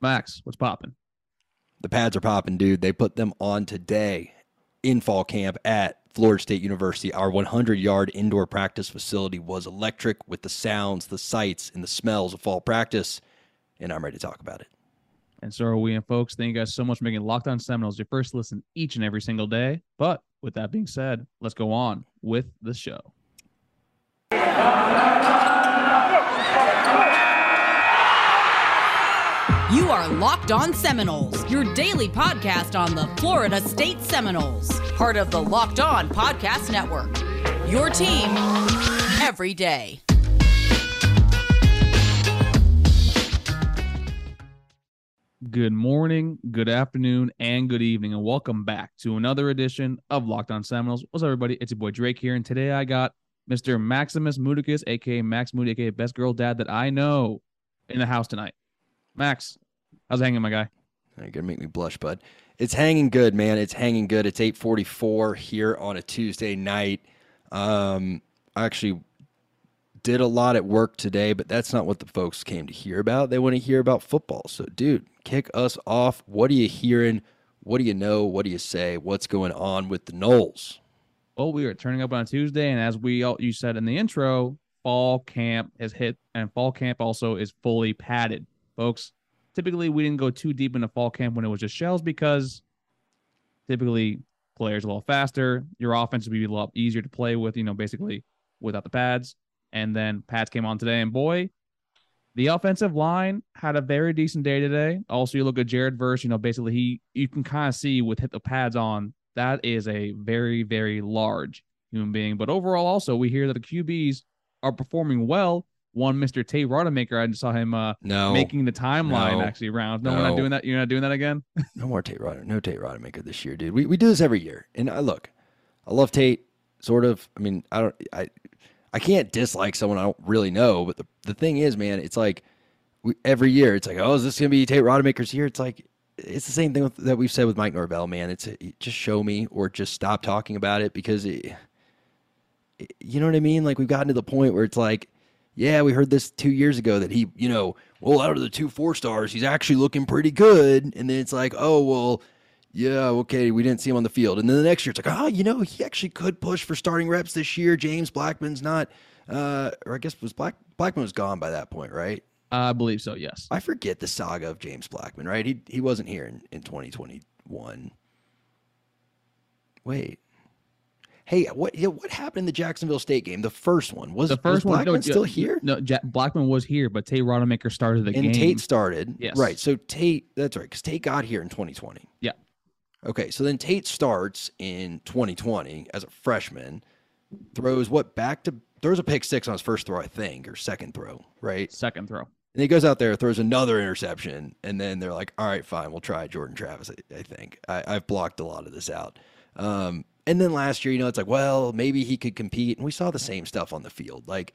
Max, what's popping? The pads are popping, dude. They put them on today in fall camp at Florida State University. Our 100 yard indoor practice facility was electric with the sounds, the sights, and the smells of fall practice. And I'm ready to talk about it. And so are we. And folks, thank you guys so much for making Locked On Seminoles your first listen each and every single day. But with that being said, let's go on with the show. You are Locked On Seminoles, your daily podcast on the Florida State Seminoles, part of the Locked On Podcast Network. Your team every day. Good morning, good afternoon, and good evening, and welcome back to another edition of Locked On Seminoles. What's up, everybody? It's your boy Drake here, and today I got Mr. Maximus Mudicus, aka Max Moody, aka Best Girl Dad that I know, in the house tonight. Max, how's it hanging, my guy? You're gonna make me blush, bud. It's hanging good, man. It's hanging good. It's 8:44 here on a Tuesday night. Um, I actually did a lot at work today, but that's not what the folks came to hear about. They want to hear about football. So, dude, kick us off. What are you hearing? What do you know? What do you say? What's going on with the Noles? Well, we are turning up on a Tuesday, and as we all you said in the intro, fall camp has hit, and fall camp also is fully padded, folks. Typically, we didn't go too deep into fall camp when it was just shells because typically players a little faster. Your offense would be a lot easier to play with, you know, basically without the pads. And then pads came on today, and boy, the offensive line had a very decent day today. Also, you look at Jared Verse, you know, basically he you can kind of see with hit the pads on, that is a very, very large human being. But overall, also we hear that the QBs are performing well. One Mr. Tate Rodemaker, I just saw him uh No, making the timeline No. actually rounds. No, we're not doing that. You're not doing that again? no more Tate Rodder, no Tate Rodemaker this year, dude. We we do this every year, and I look, I love Tate, sort of. I mean, I don't, I, I can't dislike someone I don't really know, but the the thing is, man, it's like we, every year, it's like, oh, is this gonna be Tate Rodemaker's year? It's like it's the same thing with, that we've said with Mike Norvell, man. It's a, just show me or just stop talking about it because it, it- you know what I mean? Like we've gotten to the point where it's like, yeah, we heard this two years ago that he, you know, well, out of the two four stars, he's actually looking pretty good. And then it's like, oh, well, yeah, okay, we didn't see him on the field. And then the next year, it's like, oh, you know, he actually could push for starting reps this year. James Blackman's not, uh, or I guess was Black Blackman was gone by that point, right? I believe so. Yes. I forget the saga of James Blackman, right? He he wasn't here in, in 2021. Wait. Hey, what what happened in the Jacksonville State game? The first one was The first was one, Blackman no, still here? No, Ja Blackman was here, but Tate Rodemaker started the and game. Tate started. Yes. Right. So Tate, that's right, because Tate got here in 2020. Yeah. Okay. So then Tate starts in 2020 as a freshman, throws what back to throws a pick six on his first throw, I think, or second throw, right? Second throw. And he goes out there, throws another interception, and then they're like, "All right, fine, we'll try Jordan Travis." I, I think I, I've blocked a lot of this out. Um, and then last year, you know, it's like, well, maybe he could compete, and we saw the same stuff on the field. Like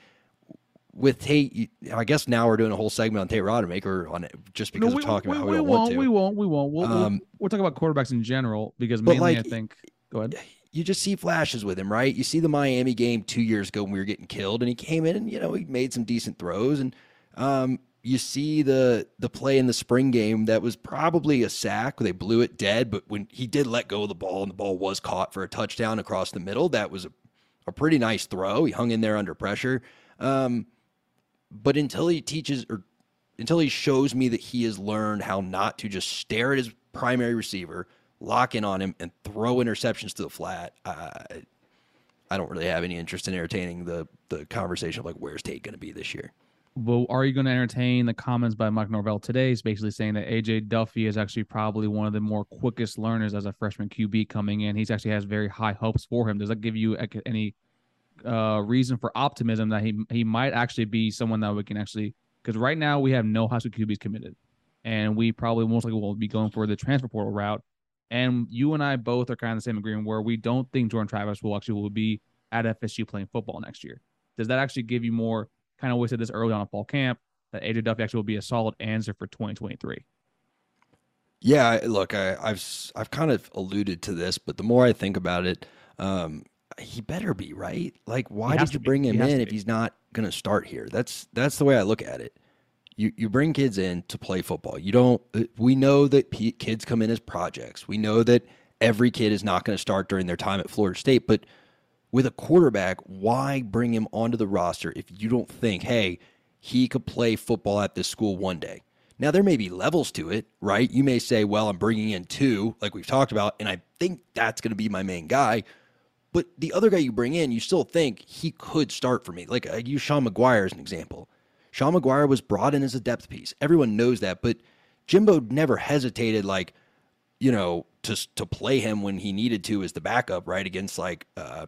with Tate, I guess now we're doing a whole segment on Tate Rodemaker on it just because no, of talking we, about how we, we, don't won't. We won't. We won't. We'll, we'll, Um, we'll talk about quarterbacks in general because mainly I think. Go ahead. you just see flashes with him, right? You see the Miami game two years ago when we were getting killed, and he came in and you know he made some decent throws, and um, you see the the play in the spring game that was probably a sack. They blew it dead, but when he did let go of the ball and the ball was caught for a touchdown across the middle, that was a, a pretty nice throw. He hung in there under pressure. Um, but until he teaches or until he shows me that he has learned how not to just stare at his primary receiver, lock in on him, and throw interceptions to the flat, I, I don't really have any interest in entertaining the the conversation of like where's Tate going to be this year. Well, are you going to entertain the comments by Mike Norvell today? He's basically saying that AJ Duffy is actually probably one of the more quickest learners as a freshman QB coming in. He's actually has very high hopes for him. Does that give you any uh, reason for optimism that he he might actually be someone that we can actually? Because right now we have no high school QBs committed, and we probably most likely will be going for the transfer portal route. And you and I both are kind of the same agreement where we don't think Jordan Travis will actually will be at FSU playing football next year. Does that actually give you more? Kind of said this early on in fall camp that AJ Duffy actually will be a solid answer for 2023. Yeah, look, I, I've s- I've kind of alluded to this, but the more I think about it, um, he better be right. Like, why did you bring He him in if be. he's not going to start here? That's that's the way I look at it. You you bring kids in to play football. You don't. uh, We know that p- kids come in as projects. We know that every kid is not going to start during their time at Florida State. But with a quarterback, why bring him onto the roster if you don't think, hey, he could play football at this school one day? Now there may be levels to it, right? You may say, well, I'm bringing in two, like we've talked about, and I think that's going to be my main guy. But the other guy you bring in, you still think he could start for me. Like I use Sean Maguire as an example. Sean Maguire was brought in as a depth piece. Everyone knows that, but Jimbo never hesitated, like you know, to to play him when he needed to as the backup, right against like uh,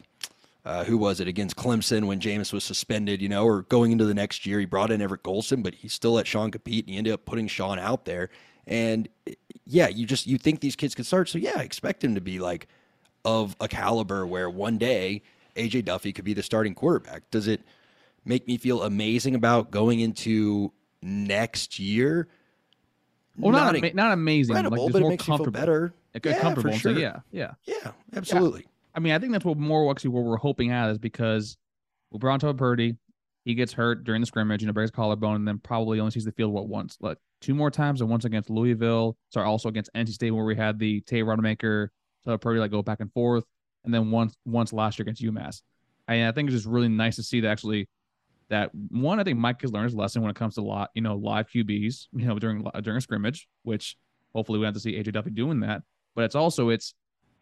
uh, who was it against Clemson when Jameis was suspended, you know, or going into the next year, he brought in Everett Golson, but he still let Sean compete, and he ended up putting Sean out there. And yeah, you just you think these kids could start, so yeah, I expect him to be like of a caliber where one day AJ Duffy could be the starting quarterback. Does it make me feel amazing about going into next year? Well, not ama- not amazing, like just but it more makes you feel comfortable. better. Like, Yeah, comfortable. for So sure. yeah, yeah. Yeah, absolutely. I mean, I think that's what more actually what we're hoping at is because we brought Todd Purdy, he gets hurt during the scrimmage, you know, breaks collarbone, and then probably only sees the field what once, like two more times, and once against Louisville, sorry, also against NC State where we had the Tate Rodemaker, Todd Purdy like go back and forth, and then once once last year against UMass. And I think it's just really nice to see that actually that one, I think Mike has learned his lesson when it comes to lot, you know, live QBs, you know, during during a scrimmage, which hopefully we have to see AJ Duffy doing that. But it's also it's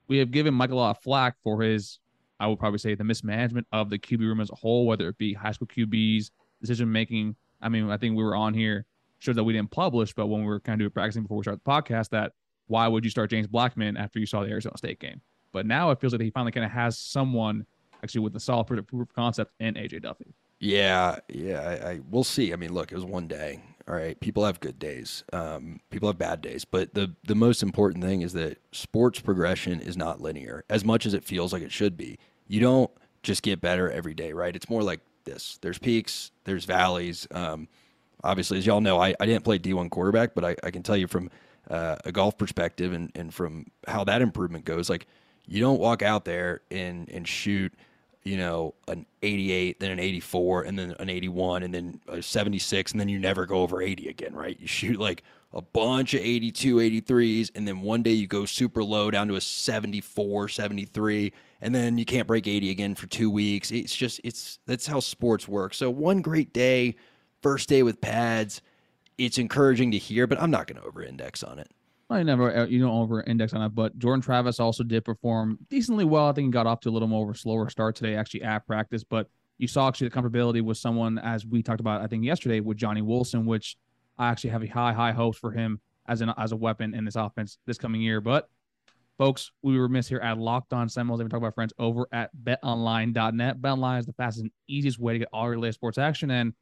we have given Michael a lot of flack for his, I would probably say, the mismanagement of the QB room as a whole, whether it be high school QBs, decision making. I mean, I think we were on here, sure that we didn't publish, but when we were kind of doing practicing before we started the podcast, that why would you start James Blackman after you saw the Arizona State game? But now it feels like he finally kind of has someone actually with a solid proof proof of concept in AJ Duffy. Yeah, yeah. I, I we'll see. I mean, look, it was one day. All right, people have good days. Um, people have bad days, but the the most important thing is that sports progression is not linear. As much as it feels like it should be, you don't just get better every day, right? It's more like this. There's peaks, there's valleys. Um, obviously, as y'all know, I, I didn't play D1 quarterback, but I, I can tell you from uh, a golf perspective and, and from how that improvement goes, like you don't walk out there and and shoot you know, an 88, then an 84, and then an 81, and then a 76, and then you never go over 80 again, right? You shoot like a bunch of 82, 83s, and then one day you go super low down to a 74, 73, and then you can't break 80 again for two weeks. It's just, it's, that's how sports work. So one great day, first day with pads, it's encouraging to hear, but I'm not going to over index on it. I never, uh, you don't over index on it, but Jordan Travis also did perform decently well. I think he got off to a little more of a slower start today, actually at practice. But you saw actually the comfortability with someone, as we talked about, I think yesterday with Johnny Wilson, which I actually have a high, high hopes for him as an as a weapon in this offense this coming year. But folks, we were missed here at Locked On Seminoles. We're talking about friends over at BetOnline.net. BetOnline is the fastest and easiest way to get all your latest sports action. And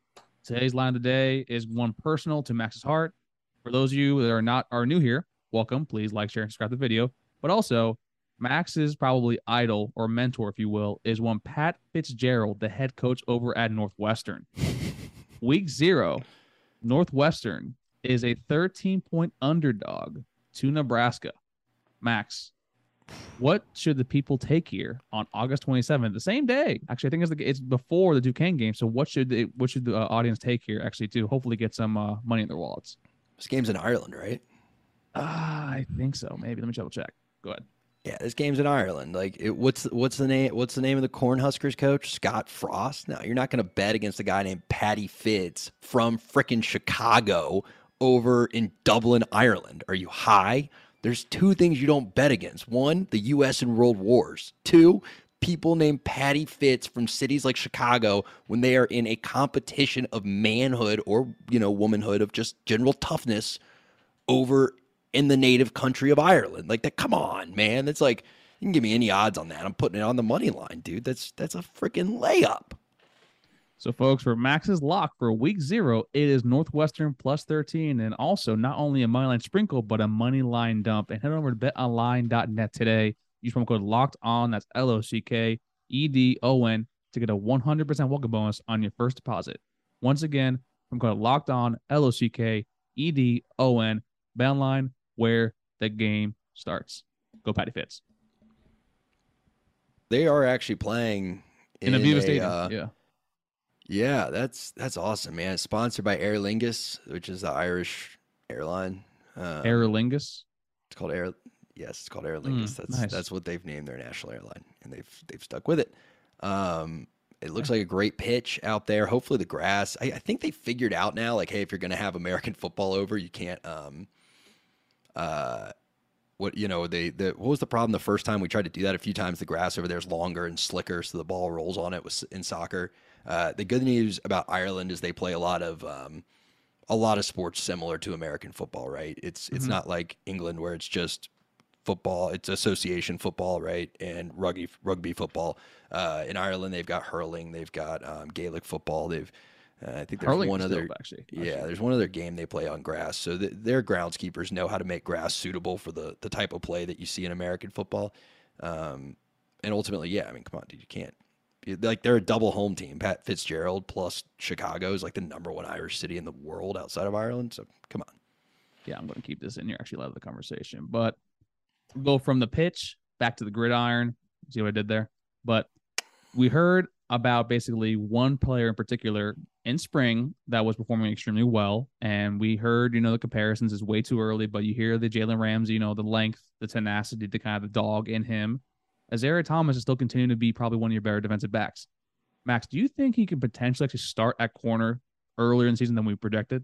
today's line of the day is one personal to Max's heart. For those of you that are not are new here, welcome. Please like, share, and subscribe to the video. But also, Max's probably idol or mentor, if you will, is one Pat Fitzgerald, the head coach over at Northwestern. Week zero, Northwestern is a 13 point underdog to Nebraska. Max, what should the people take here on August 27th, the same day? Actually, I think it's, the, it's before the Duquesne game. So, what should the, what should the uh, audience take here actually to hopefully get some uh, money in their wallets? This game's in Ireland, right? Ah, I think so. Maybe let me double check. Go ahead. Yeah, this game's in Ireland. Like, it, what's what's the name? What's the name of the Cornhuskers coach? Scott Frost. No, you're not going to bet against a guy named Patty Fitz from frickin' Chicago over in Dublin, Ireland. Are you high? There's two things you don't bet against. One, the U.S. and World Wars. Two, people named Patty Fitz from cities like Chicago when they are in a competition of manhood or you know womanhood of just general toughness over in the native country of Ireland. Like that, come on, man. That's like you can give me any odds on that. I'm putting it on the money line, dude. That's that's a freaking layup. So, folks, for Max's lock for week zero, it is Northwestern plus 13. And also, not only a money line sprinkle, but a money line dump. And head over to betonline.net today. Use promo code locked on. That's L O C K E D O N to get a 100% welcome bonus on your first deposit. Once again, from code locked on, L O C K E D O N, betonline, where the game starts. Go, Patty Fitz. They are actually playing In in, Aviva a, Stadium. uh, yeah. Yeah, that's that's awesome, man. It's sponsored by Aer Lingus, which is the Irish airline. Um, Aer Lingus. It's called Air. Yes, it's called Aer Lingus. Mm, that's nice. that's what they've named their national airline, and they've they've stuck with it. Um, it looks like a great pitch out there. Hopefully, the grass. I, I think they figured out now, like, hey, if you're going to have American football over, you can't. Um, uh, what you know, they the what was the problem the first time we tried to do that? A few times the grass over there is longer and slicker, so the ball rolls on it. Was in soccer. Uh, the good news about Ireland is they play a lot of um, a lot of sports similar to American football, right? It's it's Mhm. not like England where it's just football. It's association football, right? And rugby rugby football. Uh, in Ireland, they've got hurling, they've got um, Gaelic football. They've uh, I think there's Hurling one other. dope, actually. Yeah, there's one other game they play on grass. So th- their groundskeepers know how to make grass suitable for the the type of play that you see in American football. Um, and ultimately, yeah, I mean, come on, dude, you can't. Like they're a double home team. Pat Fitzgerald plus Chicago is like the number one Irish city in the world outside of Ireland. So come on. yeah, I'm going to keep this in here. Actually, I love the conversation, but go from the pitch back to the gridiron. See what I did there? But we heard about basically one player in particular in spring that was performing extremely well, and we heard you know the comparisons is way too early, but you hear the Jalen Ramsey, you know the length, the tenacity, the kind of the dog in him. Azariah Thomas is still continuing to be probably one of your better defensive backs. Max, do you think he could potentially actually start at corner earlier in the season than we projected?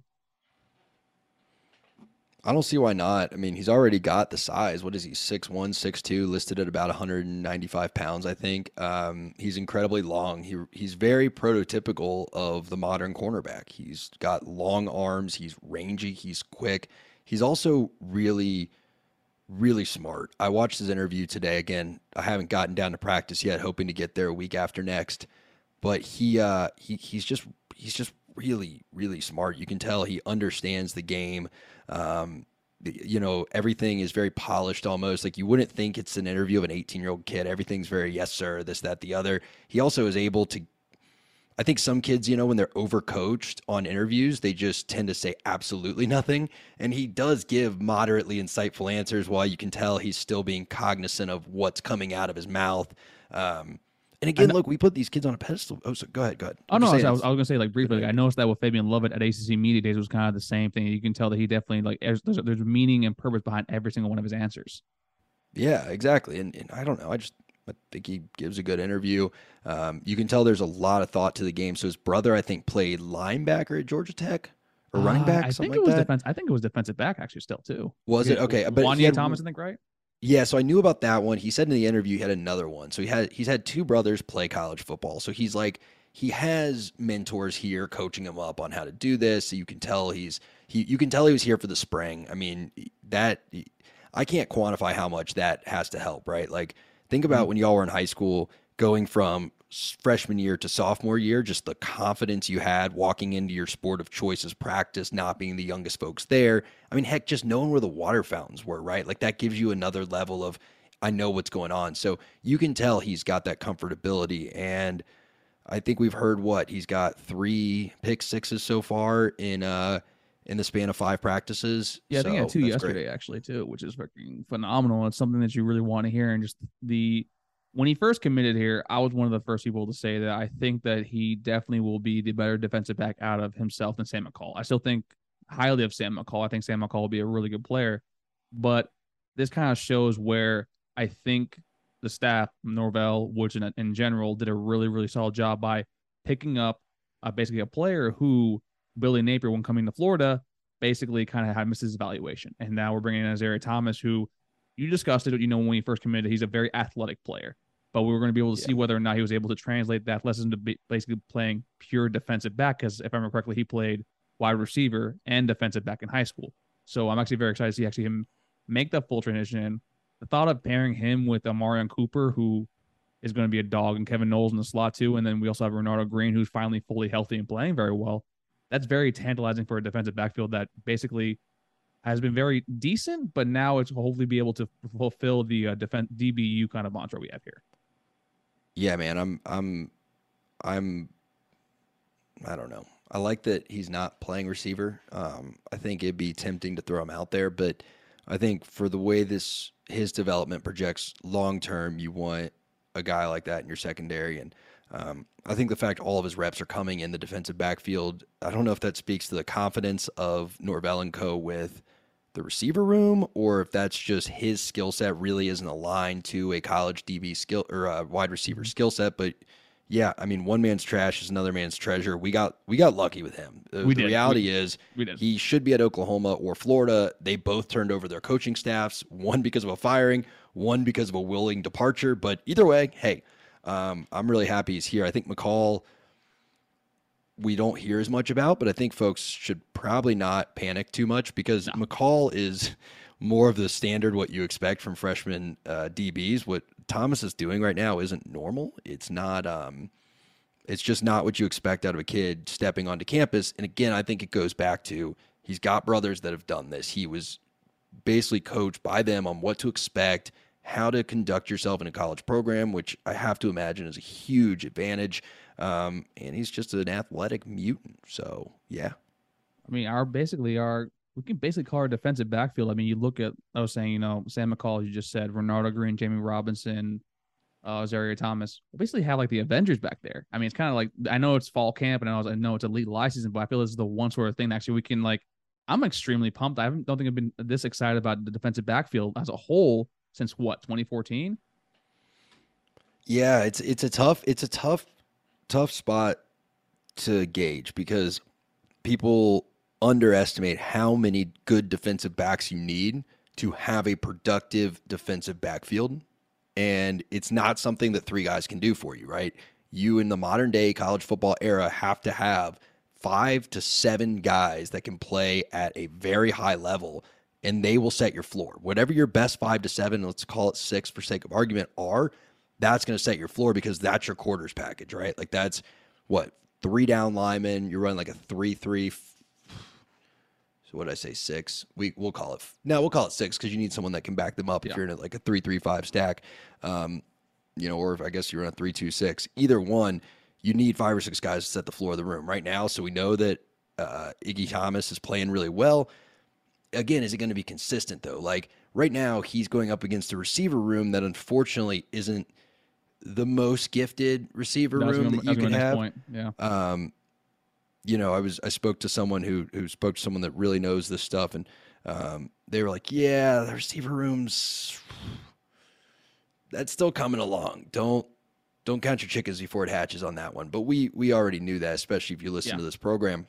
I don't see why not. I mean, he's already got the size. What is he? 6'1, 6'2, listed at about 195 pounds, I think. Um, he's incredibly long. He he's very prototypical of the modern cornerback. He's got long arms, he's rangy, he's quick. He's also really really smart. I watched his interview today again. I haven't gotten down to practice yet, hoping to get there a week after next. But he uh he he's just he's just really really smart. You can tell he understands the game. Um you know, everything is very polished almost. Like you wouldn't think it's an interview of an 18 year old kid. Everything's very, yes, sir, this, that, the other. He also is able to I think some kids, you know, when they're overcoached on interviews, they just tend to say absolutely nothing. And he does give moderately insightful answers while you can tell he's still being cognizant of what's coming out of his mouth. Um, and again, look, we put these kids on a pedestal. Oh, so go ahead, go ahead. Oh I'm no, I was, I was, gonna say like briefly. Like, I noticed that with Fabian Lovett at ACC Media Days was kind of the same thing. You can tell that he definitely like there's, there's there's meaning and purpose behind every single one of his answers. Yeah, exactly. And, and I don't know. I just I think he gives a good interview. Um, you can tell there's a lot of thought to the game. So his brother, I think, played linebacker at Georgia Tech or running Uh, back, I something think like it was that. defense. I think it was defensive back actually still too. Was it okay? But Wanya had- Thomas, I think, right? Yeah, so I knew about that one. He said in the interview he had another one. So he had he's had two brothers play college football. So he's like he has mentors here coaching him up on how to do this. So you can tell he's he you can tell he was here for the spring. I mean, that I can't quantify how much that has to help, right? Like think about mm-hmm. when y'all were in high school going from freshman year to sophomore year, just the confidence you had walking into your sport of choices practice, not being the youngest folks there. I mean, heck, just knowing where the water fountains were, right? Like that gives you another level of I know what's going on. So you can tell he's got that comfortability. And I think we've heard what he's got three pick sixes so far in uh in the span of five practices. Yeah, I think I had two that's great. yesterday actually too, which is freaking phenomenal. It's something that you really want to hear. And just the when he first committed here, I was one of the first people to say that I think that he definitely will be the better defensive back out of himself than Sam McCall. I still think highly of Sam McCall. I think Sam McCall will be a really good player, but this kind of shows where I think the staff, Norvell, Woods, in, in general, did a really, really solid job by picking up uh, basically a player who Billy Napier, when coming to Florida, basically kind of had missed his evaluation. And now we're bringing in Azariah Thomas, who you discussed it, you know, when he first committed, he's a very athletic player. But we were going to be able to see whether or not he was able to translate that athleticism to be basically playing pure defensive back. Because if I remember correctly, he played wide receiver and defensive back in high school. So I'm actually very excited to see actually him make that full transition. The thought of pairing him with Omarion Cooper, who is going to be a dog, and Kevin Knowles in the slot too, and then we also have Renardo Green, who's finally fully healthy and playing very well. That's very tantalizing for a defensive backfield that basically has been very decent, but now it's hopefully be able to fulfill the uh, defense DBU kind of mantra we have here. Yeah, man, I'm I'm I'm I don't know. I like that he's not playing receiver. Um, I think it'd be tempting to throw him out there, but I think for the way this his development projects long term, you want a guy like that in your secondary. And Um, I think the fact all of his reps are coming in the defensive backfield, I don't know if that speaks to the confidence of Norvell and Co. with the receiver room, or if that's just his skill set really isn't aligned to a college DB skill or a wide receiver skill set. But yeah, I mean, one man's trash is another man's treasure. We got we got lucky with him. The, We the did. reality We- is we he should be at Oklahoma or Florida. They both turned over their coaching staffs, one because of a firing, one because of a willing departure. But either way, hey, um, I'm really happy he's here. I think McCall we don't hear as much about, but I think folks should probably not panic too much because McCall is more of the standard what you expect from freshman uh, DBs. What Thomas is doing right now isn't normal. It's not. Um, it's just not what you expect out of a kid stepping onto campus. And again, I think it goes back to he's got brothers that have done this. He was basically coached by them on what to expect, how to conduct yourself in a college program, which I have to imagine is a huge advantage. Um, and he's just an athletic mutant. So yeah, I mean, our basically our we can basically call our defensive backfield. I mean, you look at I was saying, you know, Sam McCall, you just said, Renardo Green, Jamie Robinson, uh, Zaria Thomas. We basically have like the Avengers back there. I mean, it's kind of like I know it's fall camp and I, was, I know it's elite live season, but I feel this is the one sort of thing that actually we can like. I'm extremely pumped. I don't think I've been this excited about the defensive backfield as a whole since what 2014. Yeah, it's it's a tough it's a tough tough spot to gauge because people underestimate how many good defensive backs you need to have a productive defensive backfield and it's not something that three guys can do for you, right? You in the modern day college football era have to have 5 to 7 guys that can play at a very high level and they will set your floor. Whatever your best 5 to 7, let's call it 6 for sake of argument are, that's going to set your floor because that's your quarters package, right? Like that's what three down linemen. You're running like a three three. So what did I say? Six. We we'll call it. No, we'll call it six because you need someone that can back them up if Yeah. you're in a, like a three three five stack. Um, you know, or if I guess you're in a three two six. Either one, you need five or six guys to set the floor of the room right now. So we know that uh, Iggy Thomas is playing really well again, is it going to be consistent though? Like right now, he's going up against a receiver room that unfortunately isn't the most gifted receiver room gonna- that you can have. point. Yeah. Um, you know, I was I spoke to someone who who spoke to someone that really knows this stuff, and um, they were like, "Yeah, the receiver rooms, that's still coming along. Don't don't count your chickens before it hatches on that one." But we we already knew that, especially if you listen Yeah. to this program.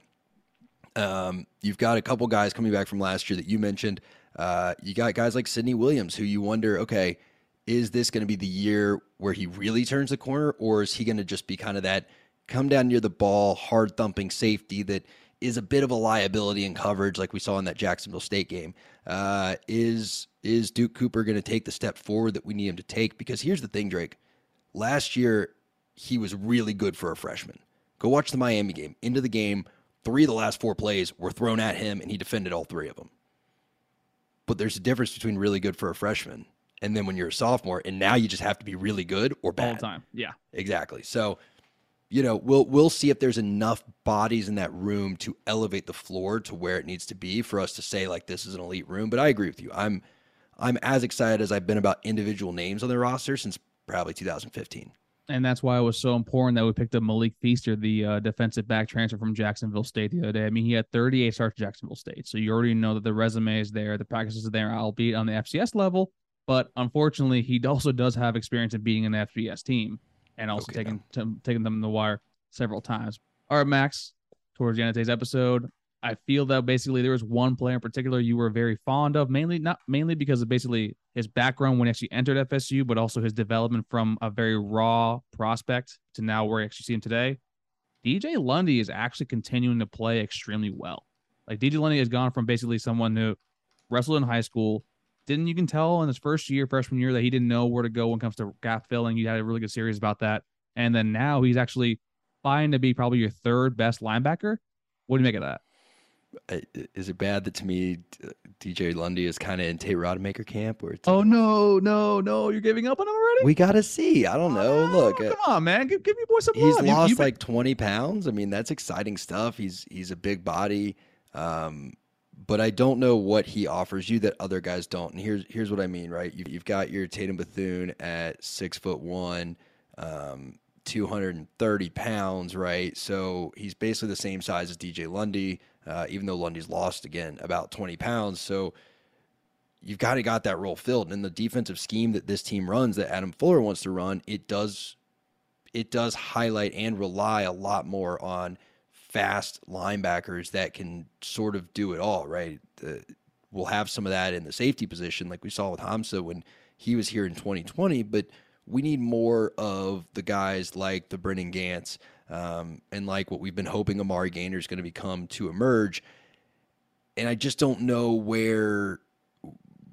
Um, you've got a couple guys coming back from last year that you mentioned. Uh, you got guys like Sidney Williams, who you wonder, okay, is this going to be the year where he really turns the corner, or is he going to just be kind of that come down near the ball, hard thumping safety that is a bit of a liability in coverage, like we saw in that Jacksonville State game? Uh, is is Duke Cooper going to take the step forward that we need him to take? Because here's the thing, Drake. Last year, he was really good for a freshman. Go watch the Miami game. Into the game, three of the last four plays were thrown at him, and he defended all three of them. But there's a difference between really good for a freshman and then when you're a sophomore, and now you just have to be really good or bad All the time. Yeah. Exactly. So, you know, we'll we'll see if there's enough bodies in that room to elevate the floor to where it needs to be for us to say like this is an elite room. But I agree with you. I'm I'm as excited as I've been about individual names on the roster since probably 2015. and that's why it was so important that we picked up Malik Feaster, the uh, defensive back transfer from Jacksonville State the other day. I mean, he had 38 starts at Jacksonville State, so you already know that the resume is there, the practices are there, albeit on the FCS level. But unfortunately, he also does have experience in beating an FBS team and also Okay, taking to, taking them to the wire several times. All right, Max. Towards the end of today's episode, I feel that basically there was one player in particular you were very fond of, mainly not mainly because of basically his background when he actually entered FSU, but also his development from a very raw prospect to now where we actually see him today. DJ Lundy is actually continuing to play extremely well. Like DJ Lundy has gone from basically someone who wrestled in high school, didn't you can tell in his first year, freshman year, that he didn't know where to go when it comes to gap filling. You had a really good series about that. And then now he's actually fine to be probably your third best linebacker. What do you make of that? Is it bad that to me DJ Lundy is kind of in Tate Rodemaker camp where it's Oh no, no, no! You're giving up on him already. we got to see. I don't know. Oh, Look, uh, come on, man, give, give your boy some he's love. You- lost you've been- like 20 pounds. I mean, that's exciting stuff. He's he's a big body. Um, but I don't know what he offers you that other guys don't. And here's here's what I mean, right? You've, you've got your Tatum Bethune at six foot one, um, 230 pounds, right? So he's basically the same size as DJ Lundy, uh, even though Lundy's lost again about 20 pounds. So you've kind of got that role filled. And in the defensive scheme that this team runs, that Adam Fuller wants to run, it does it does highlight and rely a lot more on fast linebackers that can sort of do it all, right? The, we'll have some of that in the safety position, like we saw with Hamza when he was here in 2020, but we need more of the guys like the Brennan Gants um, and like what we've been hoping Amari Gainer is going to become to emerge. And I just don't know where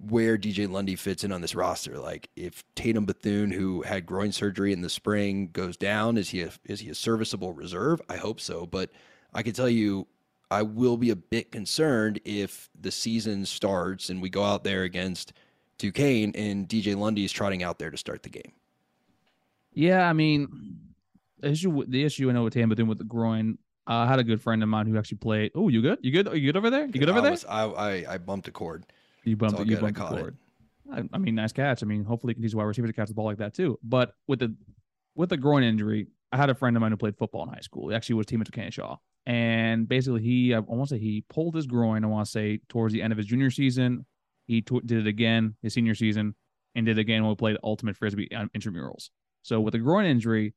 where DJ Lundy fits in on this roster. Like if Tatum Bethune, who had groin surgery in the spring, goes down, is he a, is he a serviceable reserve? I hope so, but I can tell you, I will be a bit concerned if the season starts and we go out there against Duquesne and DJ Lundy is trotting out there to start the game. Yeah, I mean, the issue the issue I know with Tatum Bethune with the groin. Uh, I had a good friend of mine who actually played. Oh, you good? You good? Are you good over there? You good over I there? Was, I, I I bumped a cord. You bumped it. You bumped the cord. I, I, mean, nice catch. I mean, hopefully, you can teach wide receiver to catch the ball like that too. But with the with the groin injury, I had a friend of mine who played football in high school. He actually was team at Duquesne Shaw, and basically, he I want to say he pulled his groin. I want to say towards the end of his junior season, he t- did it again his senior season, and did it again when we played ultimate frisbee intramurals. So with a groin injury,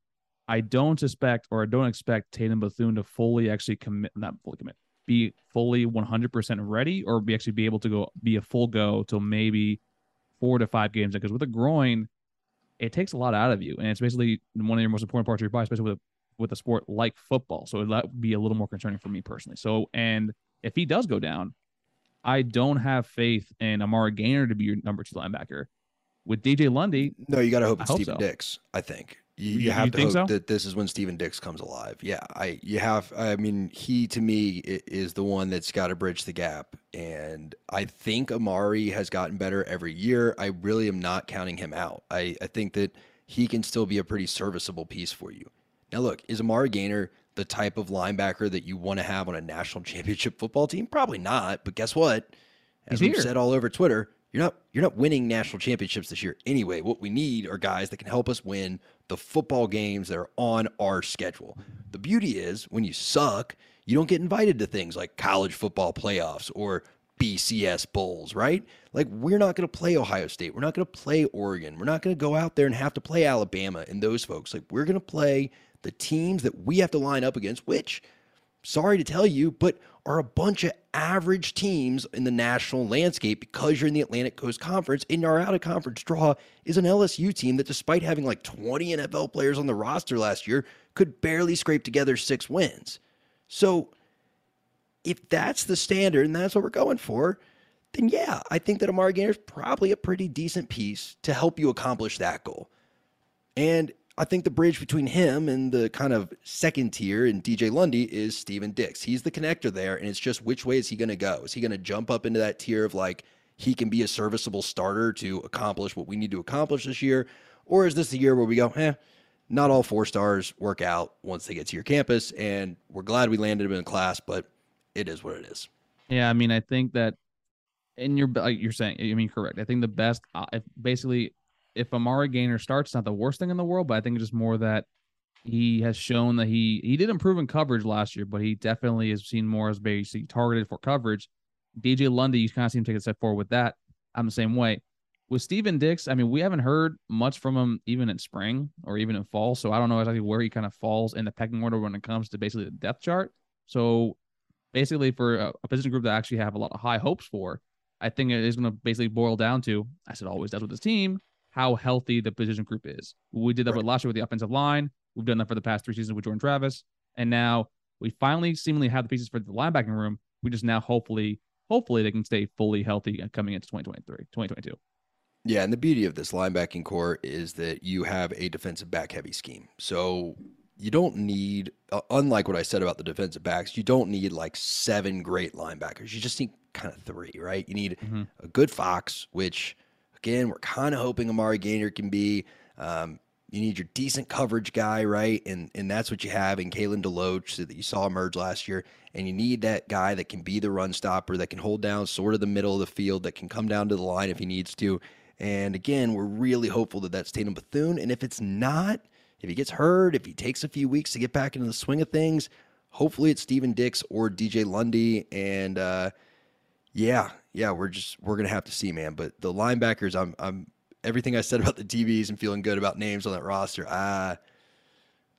I don't suspect or I don't expect Tatum Bethune to fully actually commit, not fully commit, be fully 100% ready or be actually be able to go be a full go till maybe four to five games. Because with a groin, it takes a lot out of you, and it's basically one of your most important parts of your body, especially with a, with a sport like football. So that would be a little more concerning for me personally. So, and if he does go down, I don't have faith in Amari Gainer to be your number two linebacker. With DJ Lundy, no, you got to hope it's Stephen so. Dix. I think you, you, you have to hope so? that this is when Stephen Dix comes alive. Yeah, I you have. I mean, he to me is the one that's got to bridge the gap, and I think Amari has gotten better every year. I really am not counting him out. I, I think that he can still be a pretty serviceable piece for you. Now, look, is Amari Gainer the type of linebacker that you want to have on a national championship football team? Probably not. But guess what? As we've said all over Twitter, you're not you're not winning national championships this year anyway. What we need are guys that can help us win the football games that are on our schedule. The beauty is when you suck, you don't get invited to things like college football playoffs or BCS bowls, right? Like we're not going to play Ohio State, we're not going to play Oregon, we're not going to go out there and have to play Alabama and those folks. Like we're going to play the teams that we have to line up against, which sorry to tell you, but are a bunch of average teams in the national landscape because you're in the Atlantic Coast Conference and our out of conference draw is an LSU team that, despite having like 20 NFL players on the roster last year, could barely scrape together six wins. So, if that's the standard and that's what we're going for, then yeah, I think that Amari Gainer is probably a pretty decent piece to help you accomplish that goal. And I think the bridge between him and the kind of second tier and DJ Lundy is Stephen Dix. He's the connector there, and it's just which way is he going to go? Is he going to jump up into that tier of like he can be a serviceable starter to accomplish what we need to accomplish this year? Or is this the year where we go, eh, not all four stars work out once they get to your campus, and we're glad we landed him in class, but it is what it is. Yeah, I mean, I think that in your like you're saying, I mean, correct. I think the best, uh, basically if Amari Gainer starts, not the worst thing in the world, but I think it's just more that he has shown that he he did improve in coverage last year, but he definitely has seen more as basically targeted for coverage. DJ Lundy, you kind of see him take a step forward with that. I'm the same way. With Stephen Dix, I mean, we haven't heard much from him even in spring or even in fall. So I don't know exactly where he kind of falls in the pecking order when it comes to basically the depth chart. So basically, for a, a position group that actually have a lot of high hopes for, I think it is going to basically boil down to, as it always does with this team, how healthy the position group is. We did that right. with last year with the offensive line. We've done that for the past three seasons with Jordan Travis. And now we finally seemingly have the pieces for the linebacking room. We just now hopefully, hopefully they can stay fully healthy coming into 2023, 2022. Yeah, and the beauty of this linebacking core is that you have a defensive back heavy scheme. So you don't need, uh, unlike what I said about the defensive backs, you don't need like seven great linebackers. You just need kind of three, right? You need mm-hmm. a good Fox, which – Again, we're kind of hoping Amari Gainer can be. Um, you need your decent coverage guy, right? And and that's what you have in Kalen DeLoach that you saw emerge last year. And you need that guy that can be the run stopper, that can hold down sort of the middle of the field, that can come down to the line if he needs to. And again, we're really hopeful that that's Tatum Bethune. And if it's not, if he gets hurt, if he takes a few weeks to get back into the swing of things, hopefully it's Stephen Dix or DJ Lundy. And uh, yeah, yeah, we're just we're gonna have to see, man. But the linebackers, I'm I'm everything I said about the DBs and feeling good about names on that roster. Uh,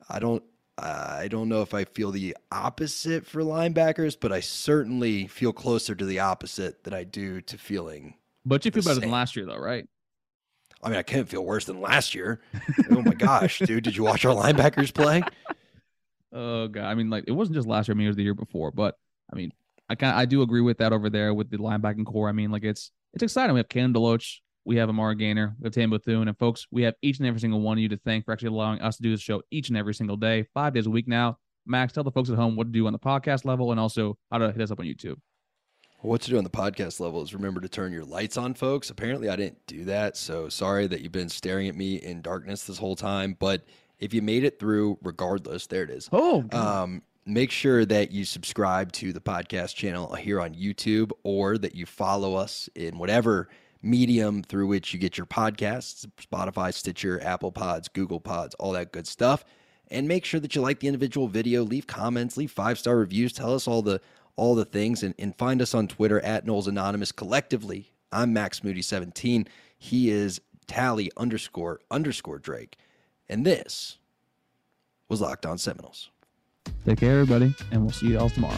I don't I don't know if I feel the opposite for linebackers, but I certainly feel closer to the opposite than I do to feeling. But you feel better than last year, though, right? I mean, I can't feel worse than last year. oh my gosh, dude! Did you watch our linebackers play? Oh god, I mean, like it wasn't just last year. I mean, it was the year before. But I mean, I kind I do agree with that over there with the linebacking core. I mean, like it's it's exciting. We have Cam Deloach, we have Amari Gainer, we have Tam Bethune, and folks, we have each and every single one of you to thank for actually allowing us to do this show each and every single day, five days a week now. Max, tell the folks at home what to do on the podcast level and also how to hit us up on YouTube. What to do on the podcast level is remember to turn your lights on, folks. Apparently, I didn't do that, so sorry that you've been staring at me in darkness this whole time. But if you made it through, regardless, there it is. Oh, Um, make sure that you subscribe to the podcast channel here on YouTube or that you follow us in whatever medium through which you get your podcasts Spotify, Stitcher, Apple Pods, Google Pods, all that good stuff. And make sure that you like the individual video, leave comments, leave five star reviews, tell us all the all the things, and, and find us on Twitter at Noles Anonymous. Collectively, I'm Max Moody 17. He is Tally underscore underscore Drake. And this was Locked On Seminoles. Take care, everybody, and we'll see you all tomorrow.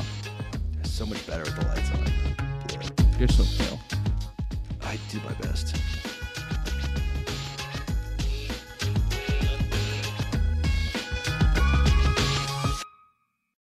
So much better with the lights on. Yeah, You're so chill. I do my best.